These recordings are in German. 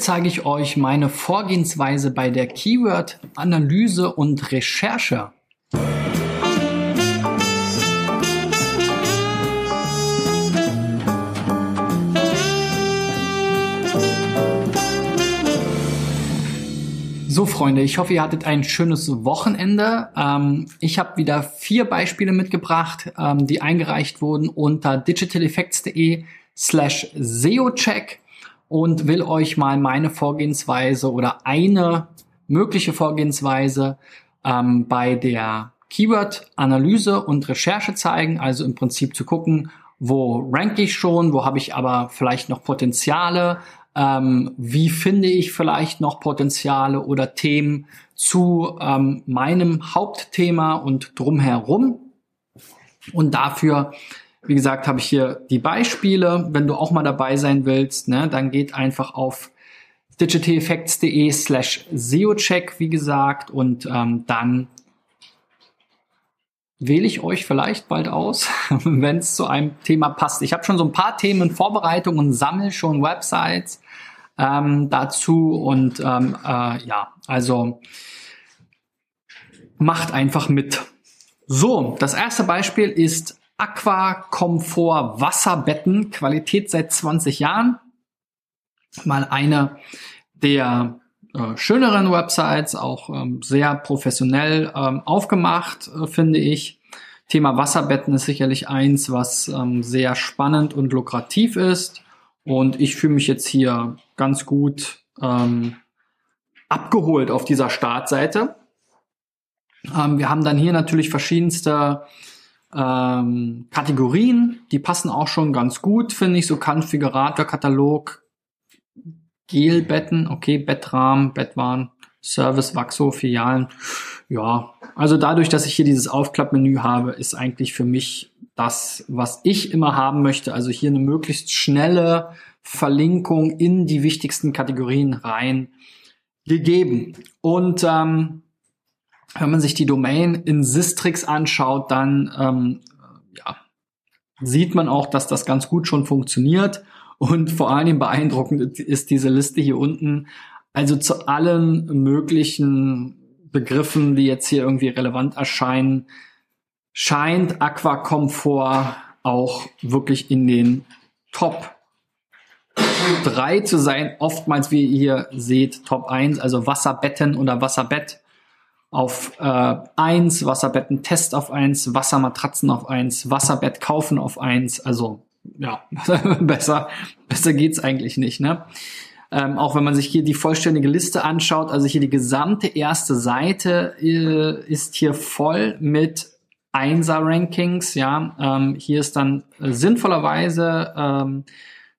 zeige ich euch meine Vorgehensweise bei der Keyword-Analyse und Recherche. So, Freunde, ich hoffe, ihr hattet ein schönes Wochenende. Ähm, ich habe wieder vier Beispiele mitgebracht, ähm, die eingereicht wurden unter digitaleffects.de slash SEOcheck und will euch mal meine Vorgehensweise oder eine mögliche Vorgehensweise ähm, bei der Keyword-Analyse und Recherche zeigen. Also im Prinzip zu gucken, wo rank ich schon, wo habe ich aber vielleicht noch Potenziale, ähm, wie finde ich vielleicht noch Potenziale oder Themen zu ähm, meinem Hauptthema und drumherum. Und dafür, wie gesagt, habe ich hier die Beispiele. Wenn du auch mal dabei sein willst, ne, dann geht einfach auf digitaleffects.de slash SEOcheck, wie gesagt, und ähm, dann wähle ich euch vielleicht bald aus, wenn es zu einem Thema passt. Ich habe schon so ein paar Themen in Vorbereitung und sammle schon Websites ähm, dazu und ähm, äh, ja, also macht einfach mit. So, das erste Beispiel ist Aqua Comfort Wasserbetten, Qualität seit 20 Jahren. Mal eine der äh, schöneren Websites, auch ähm, sehr professionell ähm, aufgemacht, äh, finde ich. Thema Wasserbetten ist sicherlich eins, was ähm, sehr spannend und lukrativ ist. Und ich fühle mich jetzt hier ganz gut ähm, abgeholt auf dieser Startseite. Ähm, wir haben dann hier natürlich verschiedenste ähm, Kategorien, die passen auch schon ganz gut, finde ich. So Konfigurator, Katalog, Gelbetten, okay, Bettrahmen, Bettwaren, Service, Waxo, Filialen. Ja, also dadurch, dass ich hier dieses Aufklappmenü habe, ist eigentlich für mich das, was ich immer haben möchte. Also hier eine möglichst schnelle Verlinkung in die wichtigsten Kategorien rein gegeben. Und ähm, wenn man sich die Domain in Sistrix anschaut, dann ähm, ja, sieht man auch, dass das ganz gut schon funktioniert. Und vor allem beeindruckend ist diese Liste hier unten. Also zu allen möglichen Begriffen, die jetzt hier irgendwie relevant erscheinen, scheint Aquacomfort auch wirklich in den Top 3 zu sein. Oftmals, wie ihr hier seht, Top 1, also Wasserbetten oder Wasserbett auf äh, 1, Wasserbetten Test auf 1, Wassermatratzen auf 1, Wasserbett kaufen auf 1, also ja, besser, besser geht's eigentlich nicht, ne? Ähm, auch wenn man sich hier die vollständige Liste anschaut, also hier die gesamte erste Seite äh, ist hier voll mit Einser-Rankings, ja. Ähm, hier ist dann äh, sinnvollerweise ähm,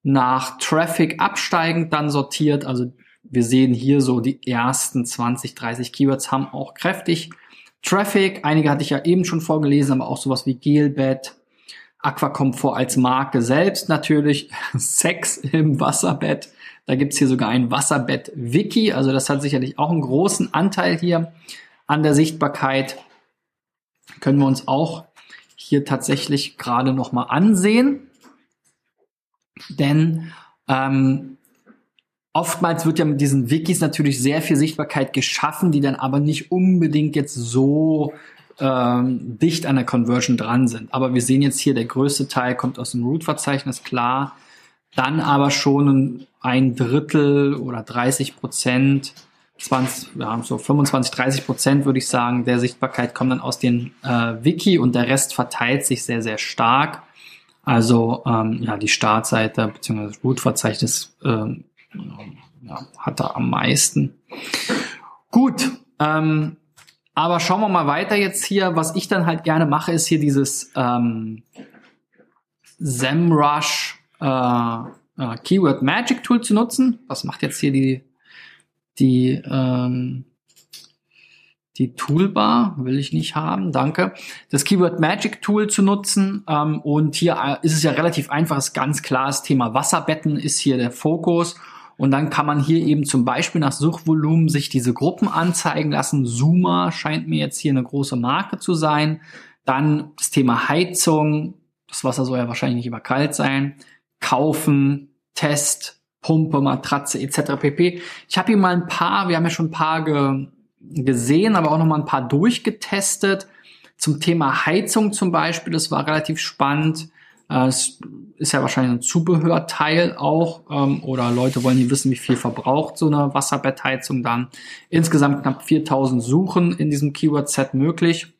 nach Traffic absteigend dann sortiert. Also wir sehen hier so die ersten 20, 30 Keywords haben auch kräftig Traffic. Einige hatte ich ja eben schon vorgelesen, aber auch sowas wie Gelbett, Aquacomfort als Marke selbst natürlich, Sex im Wasserbett. Da gibt's hier sogar ein Wasserbett-Wiki. Also das hat sicherlich auch einen großen Anteil hier an der Sichtbarkeit. Können wir uns auch hier tatsächlich gerade nochmal ansehen. Denn ähm, oftmals wird ja mit diesen Wikis natürlich sehr viel Sichtbarkeit geschaffen, die dann aber nicht unbedingt jetzt so ähm, dicht an der Conversion dran sind. Aber wir sehen jetzt hier, der größte Teil kommt aus dem Root-Verzeichnis, klar. Dann aber schon ein Drittel oder 30 Prozent, 20, ja, so 25, 30 Prozent würde ich sagen, der Sichtbarkeit kommt dann aus dem äh, Wiki und der Rest verteilt sich sehr, sehr stark. Also ähm, ja, die Startseite bzw. das Root-Verzeichnis ähm, ja, hat da am meisten. Gut, ähm, aber schauen wir mal weiter jetzt hier. Was ich dann halt gerne mache, ist hier dieses ähm, SEMrush äh, äh, Keyword Magic Tool zu nutzen. Was macht jetzt hier die, die, ähm, die Toolbar? Will ich nicht haben, danke. Das Keyword Magic Tool zu nutzen. Ähm, und hier äh, ist es ja relativ einfach, ist ganz klar, das Thema Wasserbetten ist hier der Fokus. Und dann kann man hier eben zum Beispiel nach Suchvolumen sich diese Gruppen anzeigen lassen. Zoomer scheint mir jetzt hier eine große Marke zu sein. Dann das Thema Heizung. Das Wasser soll ja wahrscheinlich nicht immer kalt sein. Kaufen, Test, Pumpe, Matratze etc. pp. Ich habe hier mal ein paar, wir haben ja schon ein paar ge gesehen, aber auch noch mal ein paar durchgetestet. Zum Thema Heizung zum Beispiel, das war relativ spannend. Äh, es ist ja wahrscheinlich ein Zubehörteil auch, ähm, oder Leute wollen hier wissen, wie viel verbraucht so eine Wasserbettheizung dann. Insgesamt knapp 4000 Suchen in diesem Keyword-Set möglich.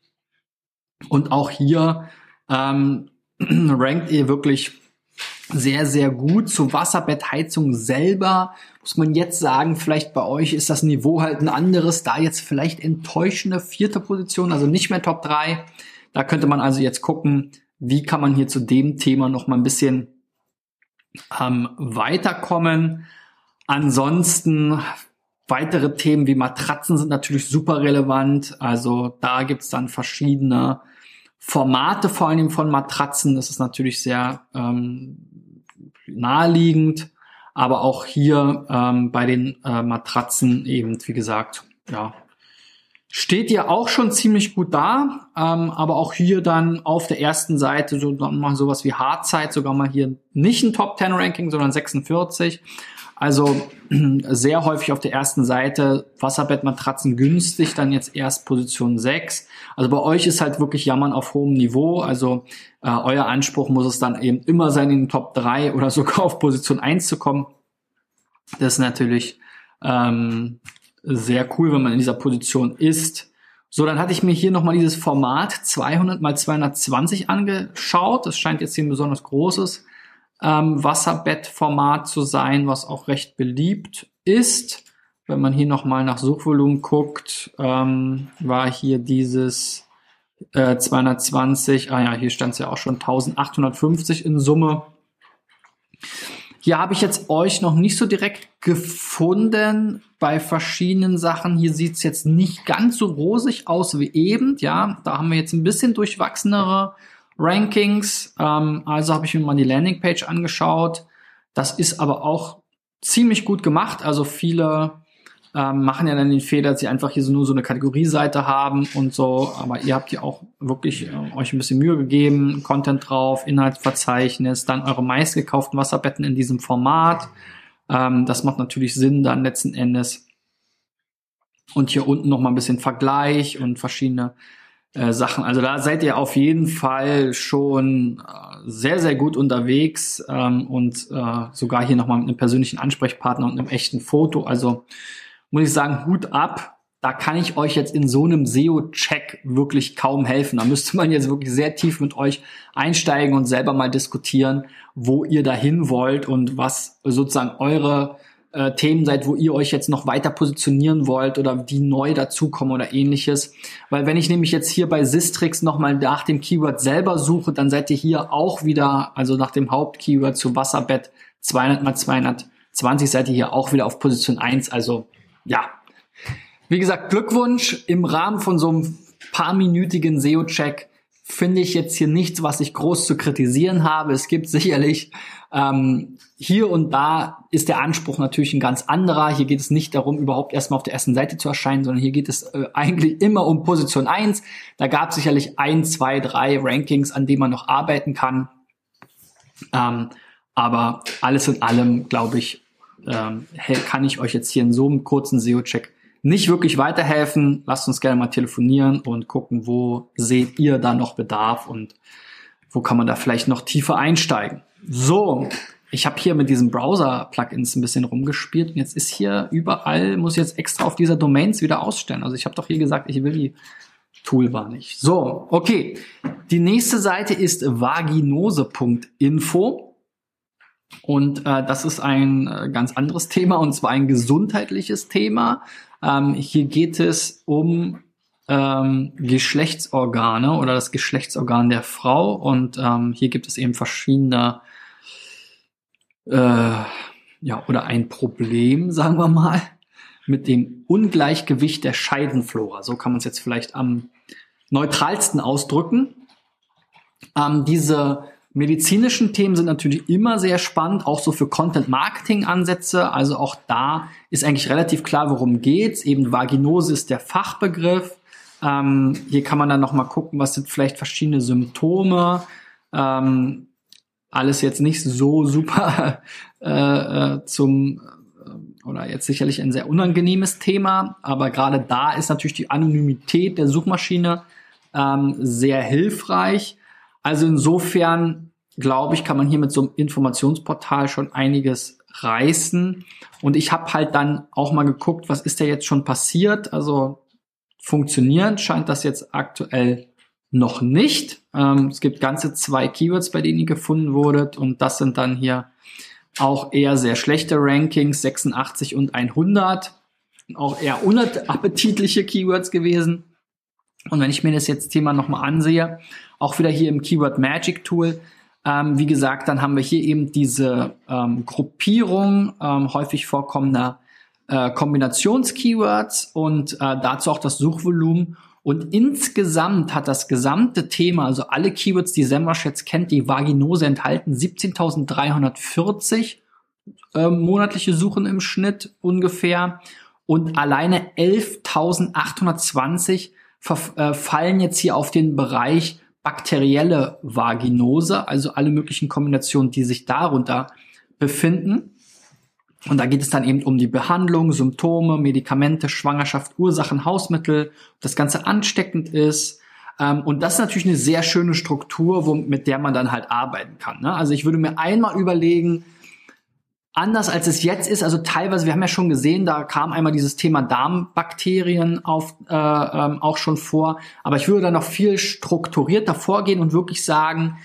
Und auch hier ähm, rankt ihr wirklich sehr, sehr gut. Zur Wasserbettheizung selber muss man jetzt sagen, vielleicht bei euch ist das Niveau halt ein anderes, da jetzt vielleicht enttäuschende vierte Position, also nicht mehr Top 3. Da könnte man also jetzt gucken, wie kann man hier zu dem Thema noch mal ein bisschen ähm, weiterkommen. Ansonsten weitere Themen wie Matratzen sind natürlich super relevant. Also da gibt's dann verschiedene Formate, vor allem von Matratzen. Das ist natürlich sehr ähm, naheliegend. Aber auch hier ähm, bei den äh, Matratzen eben, wie gesagt, ja, steht ihr auch schon ziemlich gut da, ähm, aber auch hier dann auf der ersten Seite so dann mal sowas wie Hardzeit, sogar mal hier nicht ein Top 10 Ranking, sondern 46. Also sehr häufig auf der ersten Seite Wasserbettmatratzen günstig, dann jetzt erst Position 6. Also bei euch ist halt wirklich Jammern auf hohem Niveau. Also äh, euer Anspruch muss es dann eben immer sein, in den Top 3 oder sogar auf Position 1 zu kommen. Das ist natürlich ähm, sehr cool, wenn man in dieser Position ist. So, dann hatte ich mir hier nochmal dieses Format 200 mal 220 angeschaut. Das scheint jetzt hier ein besonders großes ähm, Wasserbettformat zu sein, was auch recht beliebt ist. Wenn man hier nochmal nach Suchvolumen guckt, ähm, war hier dieses äh, 220, ah ja, hier stand es ja auch schon 1850 in Summe. Hier habe ich jetzt euch noch nicht so direkt gefunden bei verschiedenen Sachen. Hier sieht es jetzt nicht ganz so rosig aus wie eben. Ja, da haben wir jetzt ein bisschen durchwachsenere Rankings. Ähm, also habe ich mir mal die Landingpage angeschaut. Das ist aber auch ziemlich gut gemacht. Also viele ähm, machen ja dann den Fehler, dass sie einfach hier so nur so eine Kategorieseite haben und so. Aber ihr habt ja auch wirklich äh, euch ein bisschen Mühe gegeben, Content drauf, Inhaltsverzeichnis, dann eure meistgekauften Wasserbetten in diesem Format. Ähm, das macht natürlich Sinn dann letzten Endes. Und hier unten noch mal ein bisschen Vergleich und verschiedene äh, Sachen. Also da seid ihr auf jeden Fall schon äh, sehr, sehr gut unterwegs ähm, und äh, sogar hier nochmal mit einem persönlichen Ansprechpartner und einem echten Foto. Also muss ich sagen, Hut ab. Da kann ich euch jetzt in so einem SEO-Check wirklich kaum helfen. Da müsste man jetzt wirklich sehr tief mit euch einsteigen und selber mal diskutieren, wo ihr dahin wollt und was sozusagen eure äh, Themen seid, wo ihr euch jetzt noch weiter positionieren wollt oder die neu dazukommen oder ähnliches. Weil wenn ich nämlich jetzt hier bei Sistrix nochmal nach dem Keyword selber suche, dann seid ihr hier auch wieder, also nach dem Hauptkeyword zu Wasserbett 200 mal 220 seid ihr hier auch wieder auf Position 1. Also ja, wie gesagt, Glückwunsch im Rahmen von so einem paarminütigen SEO-Check finde ich jetzt hier nichts, was ich groß zu kritisieren habe. Es gibt sicherlich ähm, hier und da ist der Anspruch natürlich ein ganz anderer. Hier geht es nicht darum, überhaupt erstmal auf der ersten Seite zu erscheinen, sondern hier geht es äh, eigentlich immer um Position 1. Da gab es sicherlich ein, zwei, drei Rankings, an denen man noch arbeiten kann. Ähm, aber alles in allem, glaube ich, ähm, kann ich euch jetzt hier in so einem kurzen SEO-Check nicht wirklich weiterhelfen. Lasst uns gerne mal telefonieren und gucken, wo seht ihr da noch Bedarf und wo kann man da vielleicht noch tiefer einsteigen. So, ich habe hier mit diesen Browser-Plugins ein bisschen rumgespielt und jetzt ist hier überall, muss jetzt extra auf dieser Domains wieder ausstellen. Also ich habe doch hier gesagt, ich will die Toolbar nicht. So, okay. Die nächste Seite ist vaginose.info. Und äh, das ist ein äh, ganz anderes Thema und zwar ein gesundheitliches Thema. Ähm, hier geht es um ähm, Geschlechtsorgane oder das Geschlechtsorgan der Frau und ähm, hier gibt es eben verschiedene äh, ja oder ein Problem, sagen wir mal, mit dem Ungleichgewicht der Scheidenflora. So kann man es jetzt vielleicht am neutralsten ausdrücken. Ähm, diese medizinischen Themen sind natürlich immer sehr spannend, auch so für Content-Marketing-Ansätze. Also auch da ist eigentlich relativ klar, worum geht's. Eben Vaginose ist der Fachbegriff. Ähm, hier kann man dann noch mal gucken, was sind vielleicht verschiedene Symptome. Ähm, alles jetzt nicht so super äh, äh, zum äh, oder jetzt sicherlich ein sehr unangenehmes Thema, aber gerade da ist natürlich die Anonymität der Suchmaschine ähm, sehr hilfreich. Also insofern glaube ich, kann man hier mit so einem Informationsportal schon einiges reißen. Und ich habe halt dann auch mal geguckt, was ist da jetzt schon passiert. Also funktionieren scheint das jetzt aktuell noch nicht. Ähm, es gibt ganze zwei Keywords, bei denen ihr gefunden wurdet. Und das sind dann hier auch eher sehr schlechte Rankings, 86 und 100. Auch eher unappetitliche Keywords gewesen. Und wenn ich mir das jetzt Thema nochmal ansehe, auch wieder hier im Keyword Magic Tool, ähm, wie gesagt, dann haben wir hier eben diese ähm, Gruppierung ähm, häufig vorkommender äh, Kombinations-Keywords und äh, dazu auch das Suchvolumen. Und insgesamt hat das gesamte Thema, also alle Keywords, die SEMrush jetzt kennt, die Vaginose enthalten 17.340 äh, monatliche Suchen im Schnitt ungefähr und alleine 11.820 äh, fallen jetzt hier auf den Bereich bakterielle Vaginose, also alle möglichen Kombinationen, die sich darunter befinden. Und da geht es dann eben um die Behandlung, Symptome, Medikamente, Schwangerschaft, Ursachen, Hausmittel, das Ganze ansteckend ist. Ähm, und das ist natürlich eine sehr schöne Struktur, mit der man dann halt arbeiten kann. Ne? Also ich würde mir einmal überlegen, anders als es jetzt ist. Also teilweise, wir haben ja schon gesehen, da kam einmal dieses Thema Darmbakterien auf, äh, ähm, auch schon vor. Aber ich würde da noch viel strukturierter vorgehen und wirklich sagen,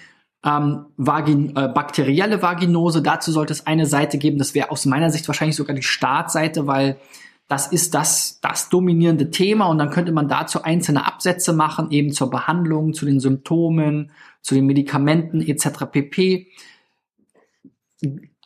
ähm, Vagin äh, bakterielle Vaginose, dazu sollte es eine Seite geben. Das wäre aus meiner Sicht wahrscheinlich sogar die Startseite, weil das ist das, das dominierende Thema und dann könnte man dazu einzelne Absätze machen, eben zur Behandlung, zu den Symptomen, zu den Medikamenten etc. pp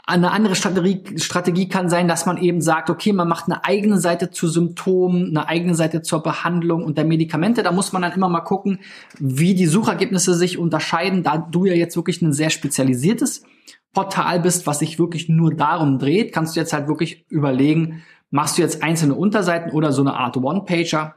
eine andere Strategie, Strategie kann sein, dass man eben sagt, okay, man macht eine eigene Seite zu Symptomen, eine eigene Seite zur Behandlung und der Medikamente. Da muss man dann immer mal gucken, wie die Suchergebnisse sich unterscheiden, da du ja jetzt wirklich ein sehr spezialisiertes Portal bist, was sich wirklich nur darum dreht, kannst du jetzt halt wirklich überlegen, machst du jetzt einzelne Unterseiten oder so eine Art One-Pager,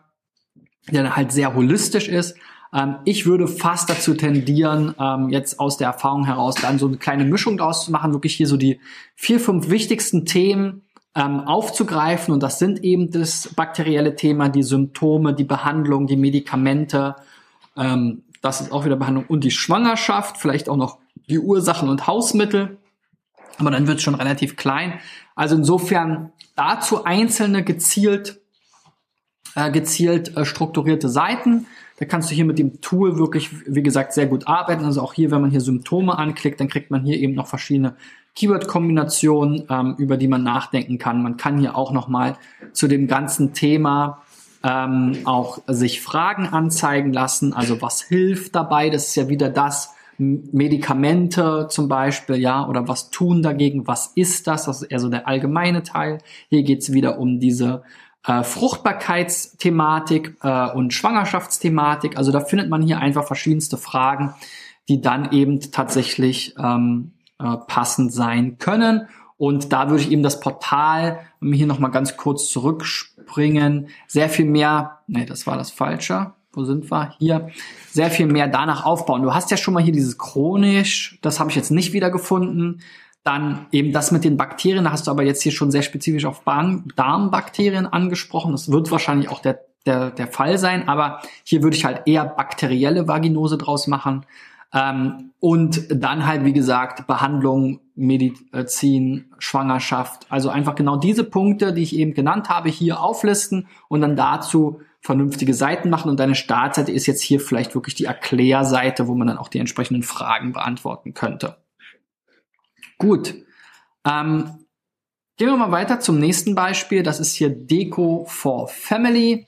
der dann halt sehr holistisch ist ähm, ich würde fast dazu tendieren, ähm, jetzt aus der Erfahrung heraus dann so eine kleine Mischung daraus zu machen, wirklich hier so die vier, fünf wichtigsten Themen ähm, aufzugreifen. Und das sind eben das bakterielle Thema, die Symptome, die Behandlung, die Medikamente. Ähm, das ist auch wieder Behandlung und die Schwangerschaft, vielleicht auch noch die Ursachen und Hausmittel. Aber dann wird es schon relativ klein. Also insofern dazu einzelne gezielt, äh, gezielt äh, strukturierte Seiten da kannst du hier mit dem Tool wirklich, wie gesagt, sehr gut arbeiten. Also auch hier, wenn man hier Symptome anklickt, dann kriegt man hier eben noch verschiedene Keyword-Kombinationen, ähm, über die man nachdenken kann. Man kann hier auch nochmal zu dem ganzen Thema ähm, auch sich Fragen anzeigen lassen. Also was hilft dabei? Das ist ja wieder das, Medikamente zum Beispiel, ja, oder was tun dagegen, was ist das? Das ist eher so der allgemeine Teil. Hier geht's wieder um diese äh, Fruchtbarkeitsthematik äh, und Schwangerschaftsthematik. Also da findet man hier einfach verschiedenste Fragen, die dann eben tatsächlich ähm, äh, passend sein können. Und da würde ich eben das Portal, hier nochmal ganz kurz zurückspringen, sehr viel mehr, nee, das war das Falsche. Wo sind wir? Hier. Sehr viel mehr danach aufbauen. Du hast ja schon mal hier dieses chronisch, das habe ich jetzt nicht wieder gefunden. Dann eben das mit den Bakterien, da hast du aber jetzt hier schon sehr spezifisch auf Darmbakterien angesprochen. Das wird wahrscheinlich auch der, der, der Fall sein, aber hier würde ich halt eher bakterielle Vaginose draus machen. Ähm, und dann halt, wie gesagt, Behandlung, Medizin, Schwangerschaft. Also einfach genau diese Punkte, die ich eben genannt habe, hier auflisten und dann dazu vernünftige Seiten machen. Und deine Startseite ist jetzt hier vielleicht wirklich die Erklärseite, wo man dann auch die entsprechenden Fragen beantworten könnte. Gut. Ähm, gehen wir mal weiter zum nächsten Beispiel. Das ist hier Deco for Family.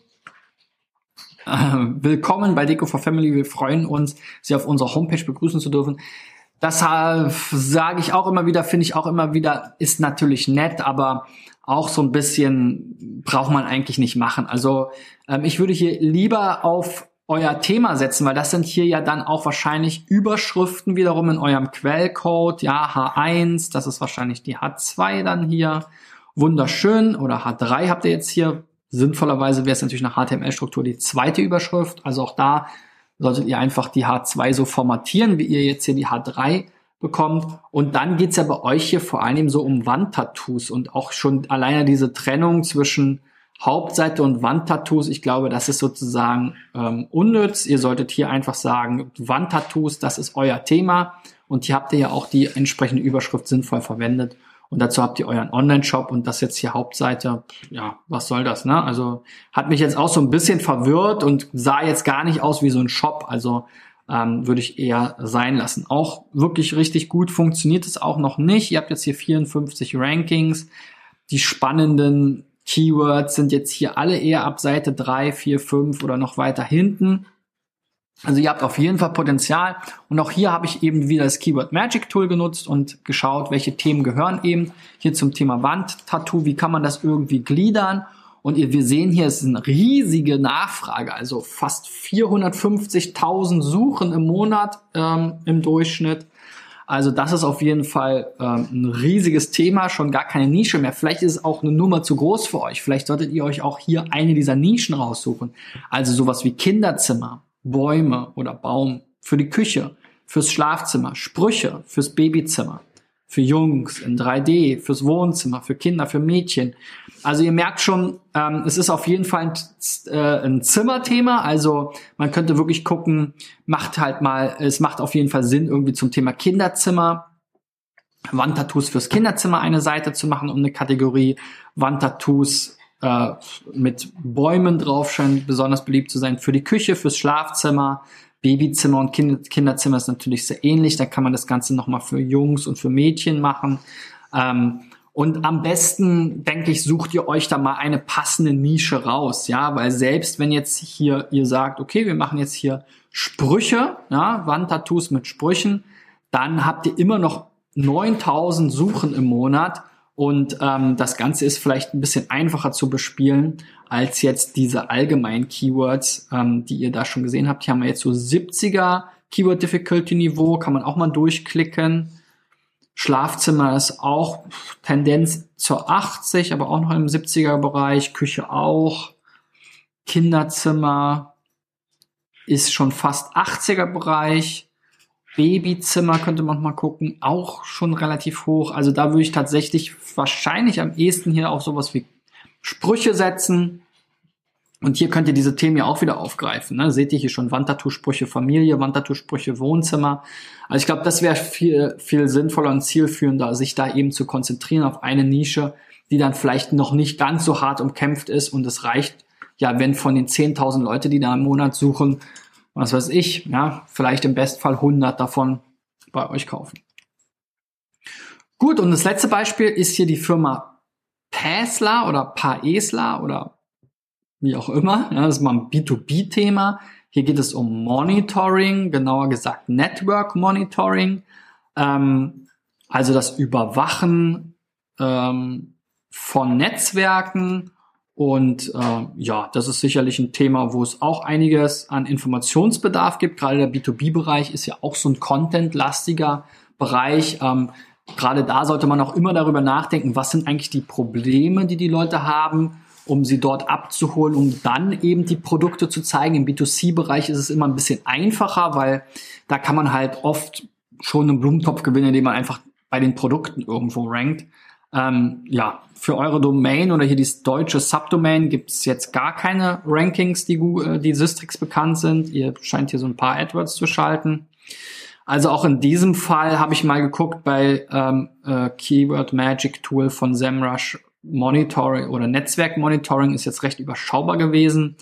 Äh, willkommen bei Deco for Family. Wir freuen uns, Sie auf unserer Homepage begrüßen zu dürfen. Das sage ich auch immer wieder, finde ich auch immer wieder, ist natürlich nett, aber auch so ein bisschen braucht man eigentlich nicht machen. Also ähm, ich würde hier lieber auf euer Thema setzen, weil das sind hier ja dann auch wahrscheinlich Überschriften wiederum in eurem Quellcode. Ja, H1, das ist wahrscheinlich die H2 dann hier. Wunderschön. Oder H3 habt ihr jetzt hier. Sinnvollerweise wäre es natürlich nach HTML-Struktur die zweite Überschrift. Also auch da solltet ihr einfach die H2 so formatieren, wie ihr jetzt hier die H3 bekommt. Und dann geht's ja bei euch hier vor allem so um Wandtattoos und auch schon alleine diese Trennung zwischen Hauptseite und Wandtattoos. Ich glaube, das ist sozusagen ähm, unnütz. Ihr solltet hier einfach sagen, Wandtattoos, das ist euer Thema. Und hier habt ihr ja auch die entsprechende Überschrift sinnvoll verwendet. Und dazu habt ihr euren Online-Shop und das jetzt hier Hauptseite. Ja, was soll das, ne? Also hat mich jetzt auch so ein bisschen verwirrt und sah jetzt gar nicht aus wie so ein Shop. Also ähm, würde ich eher sein lassen. Auch wirklich richtig gut funktioniert es auch noch nicht. Ihr habt jetzt hier 54 Rankings. Die spannenden Keywords sind jetzt hier alle eher ab Seite 3, 4, 5 oder noch weiter hinten. Also ihr habt auf jeden Fall Potenzial. Und auch hier habe ich eben wieder das Keyword Magic Tool genutzt und geschaut, welche Themen gehören eben hier zum Thema Wandtattoo. Wie kann man das irgendwie gliedern? Und wir sehen hier, es ist eine riesige Nachfrage, also fast 450.000 Suchen im Monat ähm, im Durchschnitt. Also das ist auf jeden Fall ähm, ein riesiges Thema, schon gar keine Nische mehr. Vielleicht ist es auch eine Nummer zu groß für euch. Vielleicht solltet ihr euch auch hier eine dieser Nischen raussuchen. Also sowas wie Kinderzimmer, Bäume oder Baum für die Küche, fürs Schlafzimmer, Sprüche fürs Babyzimmer für Jungs, in 3D, fürs Wohnzimmer, für Kinder, für Mädchen. Also ihr merkt schon, ähm, es ist auf jeden Fall ein, äh, ein Zimmerthema. Also man könnte wirklich gucken, macht halt mal, es macht auf jeden Fall Sinn, irgendwie zum Thema Kinderzimmer, Wandtattoos fürs Kinderzimmer eine Seite zu machen und eine Kategorie Wandtattoos äh, mit Bäumen drauf scheint besonders beliebt zu sein für die Küche, fürs Schlafzimmer, Babyzimmer und kind Kinderzimmer ist natürlich sehr ähnlich. Da kann man das Ganze nochmal für Jungs und für Mädchen machen. Ähm, und am besten, denke ich, sucht ihr euch da mal eine passende Nische raus, ja, weil selbst wenn jetzt hier ihr sagt, okay, wir machen jetzt hier Sprüche, ja, Wandtattoos mit Sprüchen, dann habt ihr immer noch 9000 Suchen im Monat und ähm, das Ganze ist vielleicht ein bisschen einfacher zu bespielen als jetzt diese allgemeinen Keywords, ähm, die ihr da schon gesehen habt. Hier haben wir jetzt so 70er Keyword Difficulty Niveau, kann man auch mal durchklicken. Schlafzimmer ist auch Tendenz zur 80, aber auch noch im 70er Bereich. Küche auch. Kinderzimmer ist schon fast 80er Bereich. Babyzimmer könnte man mal gucken, auch schon relativ hoch. Also da würde ich tatsächlich wahrscheinlich am ehesten hier auch sowas wie Sprüche setzen. Und hier könnt ihr diese Themen ja auch wieder aufgreifen. Ne? Seht ihr hier schon Wandtattoo-Sprüche Familie, Wandtattoo-Sprüche Wohnzimmer. Also ich glaube, das wäre viel, viel sinnvoller und zielführender, sich da eben zu konzentrieren auf eine Nische, die dann vielleicht noch nicht ganz so hart umkämpft ist und es reicht, ja, wenn von den 10.000 Leute, die da im Monat suchen, was weiß ich, ja, vielleicht im Bestfall 100 davon bei euch kaufen. Gut, und das letzte Beispiel ist hier die Firma Pasla oder Paesla oder wie auch immer. Ja, das ist mal ein B2B-Thema. Hier geht es um Monitoring, genauer gesagt Network Monitoring. Ähm, also das Überwachen ähm, von Netzwerken und äh, ja, das ist sicherlich ein Thema, wo es auch einiges an Informationsbedarf gibt. Gerade der B2B-Bereich ist ja auch so ein content-lastiger Bereich. Ähm, gerade da sollte man auch immer darüber nachdenken, was sind eigentlich die Probleme, die die Leute haben, um sie dort abzuholen, um dann eben die Produkte zu zeigen. Im B2C-Bereich ist es immer ein bisschen einfacher, weil da kann man halt oft schon einen Blumentopf gewinnen, indem man einfach bei den Produkten irgendwo rankt. Ähm, ja, für eure Domain oder hier dieses deutsche Subdomain gibt es jetzt gar keine Rankings, die, Google, die Systrix bekannt sind. Ihr scheint hier so ein paar AdWords zu schalten. Also auch in diesem Fall habe ich mal geguckt bei ähm, äh, Keyword Magic Tool von SEMrush Monitoring oder Netzwerk Monitoring ist jetzt recht überschaubar gewesen.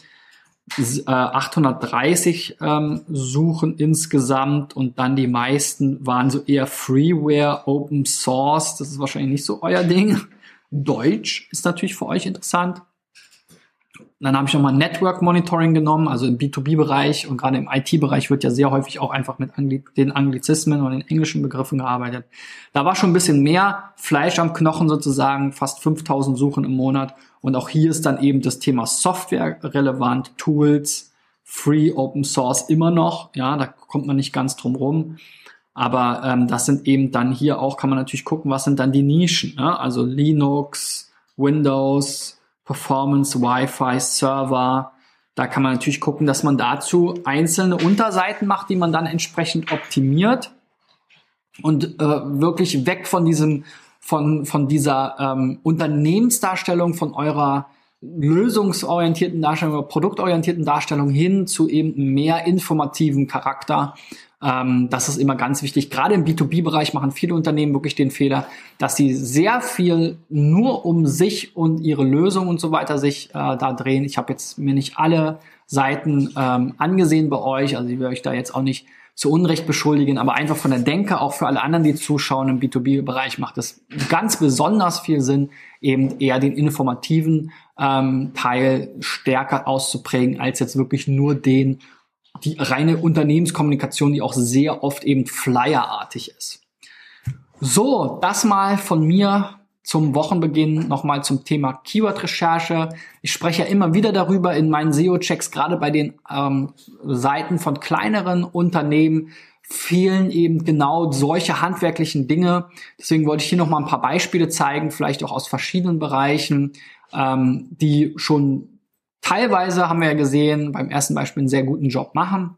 830 äh, ähm, Suchen insgesamt und dann die meisten waren so eher Freeware, Open Source. Das ist wahrscheinlich nicht so euer Ding. Deutsch ist natürlich für euch interessant. Dann habe ich nochmal Network Monitoring genommen, also im B2B-Bereich und gerade im IT-Bereich wird ja sehr häufig auch einfach mit Angli den Anglizismen und den englischen Begriffen gearbeitet. Da war schon ein bisschen mehr Fleisch am Knochen sozusagen, fast 5000 Suchen im Monat. Und auch hier ist dann eben das Thema Software relevant, Tools, Free, Open Source immer noch. Ja, da kommt man nicht ganz drum rum. Aber ähm, das sind eben dann hier auch, kann man natürlich gucken, was sind dann die Nischen. Ne? Also Linux, Windows, Performance, Wi-Fi, Server. Da kann man natürlich gucken, dass man dazu einzelne Unterseiten macht, die man dann entsprechend optimiert. und äh, wirklich weg von diesem, von, von dieser ähm, Unternehmensdarstellung, von eurer lösungsorientierten Darstellung produktorientierten Darstellung hin zu eben mehr informativen Charakter. Ähm, das ist immer ganz wichtig. Gerade im B2B-Bereich machen viele Unternehmen wirklich den Fehler, dass sie sehr viel nur um sich und ihre Lösung und so weiter sich äh, da drehen. Ich habe jetzt mir nicht alle Seiten ähm, angesehen bei euch, also ich will euch da jetzt auch nicht zu Unrecht beschuldigen, aber einfach von der Denke, auch für alle anderen, die zuschauen im B2B-Bereich, macht es ganz besonders viel Sinn, eben eher den informativen ähm, Teil stärker auszuprägen, als jetzt wirklich nur den, die reine Unternehmenskommunikation, die auch sehr oft eben flyerartig ist. So, das mal von mir zum Wochenbeginn nochmal zum Thema Keyword-Recherche. Ich spreche ja immer wieder darüber in meinen SEO-Checks, gerade bei den ähm, Seiten von kleineren Unternehmen fehlen eben genau solche handwerklichen Dinge. Deswegen wollte ich hier nochmal ein paar Beispiele zeigen, vielleicht auch aus verschiedenen Bereichen, ähm, die schon teilweise, haben wir ja gesehen, beim ersten Beispiel einen sehr guten Job machen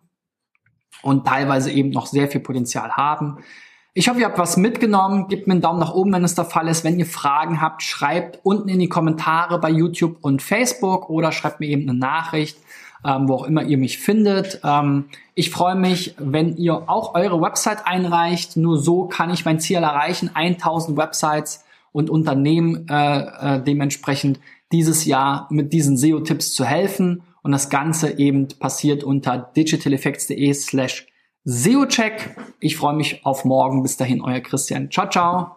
und teilweise eben noch sehr viel Potenzial haben. Ich hoffe, ihr habt was mitgenommen. Gebt mir einen Daumen nach oben, wenn es der Fall ist. Wenn ihr Fragen habt, schreibt unten in die Kommentare bei YouTube und Facebook oder schreibt mir eben eine Nachricht, ähm, wo auch immer ihr mich findet. Ähm, ich freue mich, wenn ihr auch eure Website einreicht. Nur so kann ich mein Ziel erreichen, 1000 Websites und Unternehmen äh, äh, dementsprechend dieses Jahr mit diesen SEO-Tipps zu helfen. Und das Ganze eben passiert unter digitaleffects.de slash SEO-Check. Ich freue mich auf morgen. Bis dahin, euer Christian. Ciao, ciao.